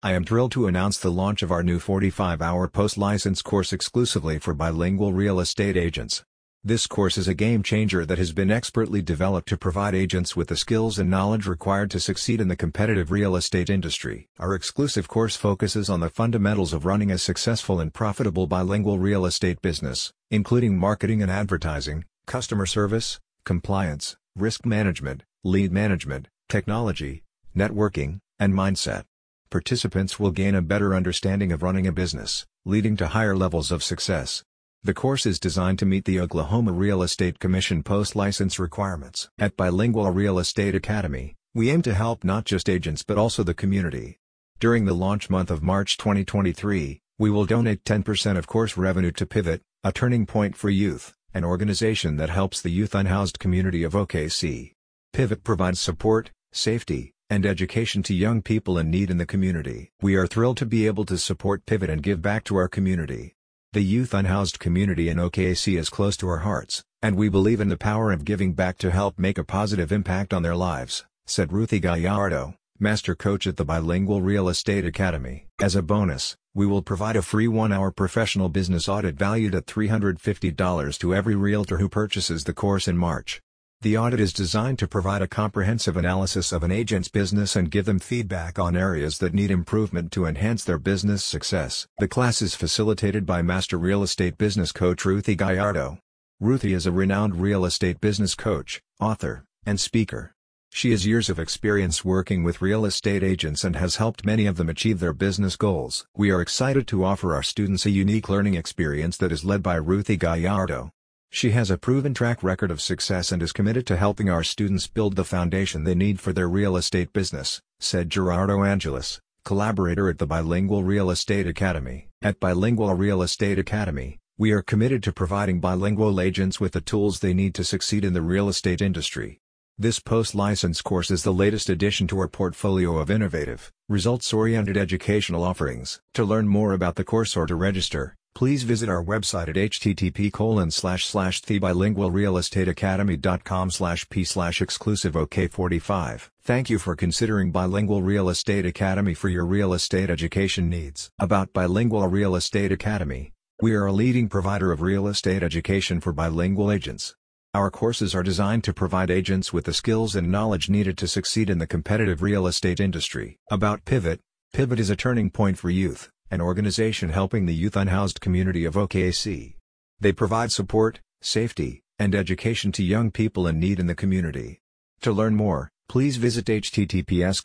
I am thrilled to announce the launch of our new 45-hour post-license course exclusively for bilingual real estate agents. This course is a game changer that has been expertly developed to provide agents with the skills and knowledge required to succeed in the competitive real estate industry. Our exclusive course focuses on the fundamentals of running a successful and profitable bilingual real estate business, including marketing and advertising, customer service, compliance, risk management, lead management, technology, networking, and mindset. Participants will gain a better understanding of running a business, leading to higher levels of success. The course is designed to meet the Oklahoma Real Estate Commission post-license requirements. At Bilingual Real Estate Academy, we aim to help not just agents but also the community. During the launch month of March 2023, we will donate 10% of course revenue to Pivot, a turning point for youth, an organization that helps the youth unhoused community of OKC. Pivot provides support, safety, and education to young people in need in the community. We are thrilled to be able to support Pivot and give back to our community. The youth unhoused community in OKC is close to our hearts, and we believe in the power of giving back to help make a positive impact on their lives, said Ruthie Gallardo, Master Coach at the Bilingual Real Estate Academy. As a bonus, we will provide a free one-hour professional business audit valued at $350 to every realtor who purchases the course in March. The audit is designed to provide a comprehensive analysis of an agent's business and give them feedback on areas that need improvement to enhance their business success. The class is facilitated by Master Real Estate Business Coach Ruthie Gallardo. Ruthie is a renowned real estate business coach, author, and speaker. She has years of experience working with real estate agents and has helped many of them achieve their business goals. We are excited to offer our students a unique learning experience that is led by Ruthie Gallardo. She has a proven track record of success and is committed to helping our students build the foundation they need for their real estate business, said Gerardo Angeles, collaborator at the Bilingual Real Estate Academy. At Bilingual Real Estate Academy, we are committed to providing bilingual agents with the tools they need to succeed in the real estate industry. This post-license course is the latest addition to our portfolio of innovative, results-oriented educational offerings. To learn more about the course or to register, Please visit our website at http colon slash slash thebilingualrealestateacademy.com slash p slash exclusive OK45. Thank you for considering Bilingual Real Estate Academy for your real estate education needs. About Bilingual Real Estate Academy, we are a leading provider of real estate education for bilingual agents. Our courses are designed to provide agents with the skills and knowledge needed to succeed in the competitive real estate industry. About Pivot, Pivot is a turning point for youth an organization helping the youth unhoused community of OKC. They provide support, safety, and education to young people in need in the community. To learn more, please visit https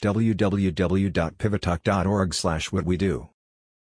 www.pivotok.org what we do.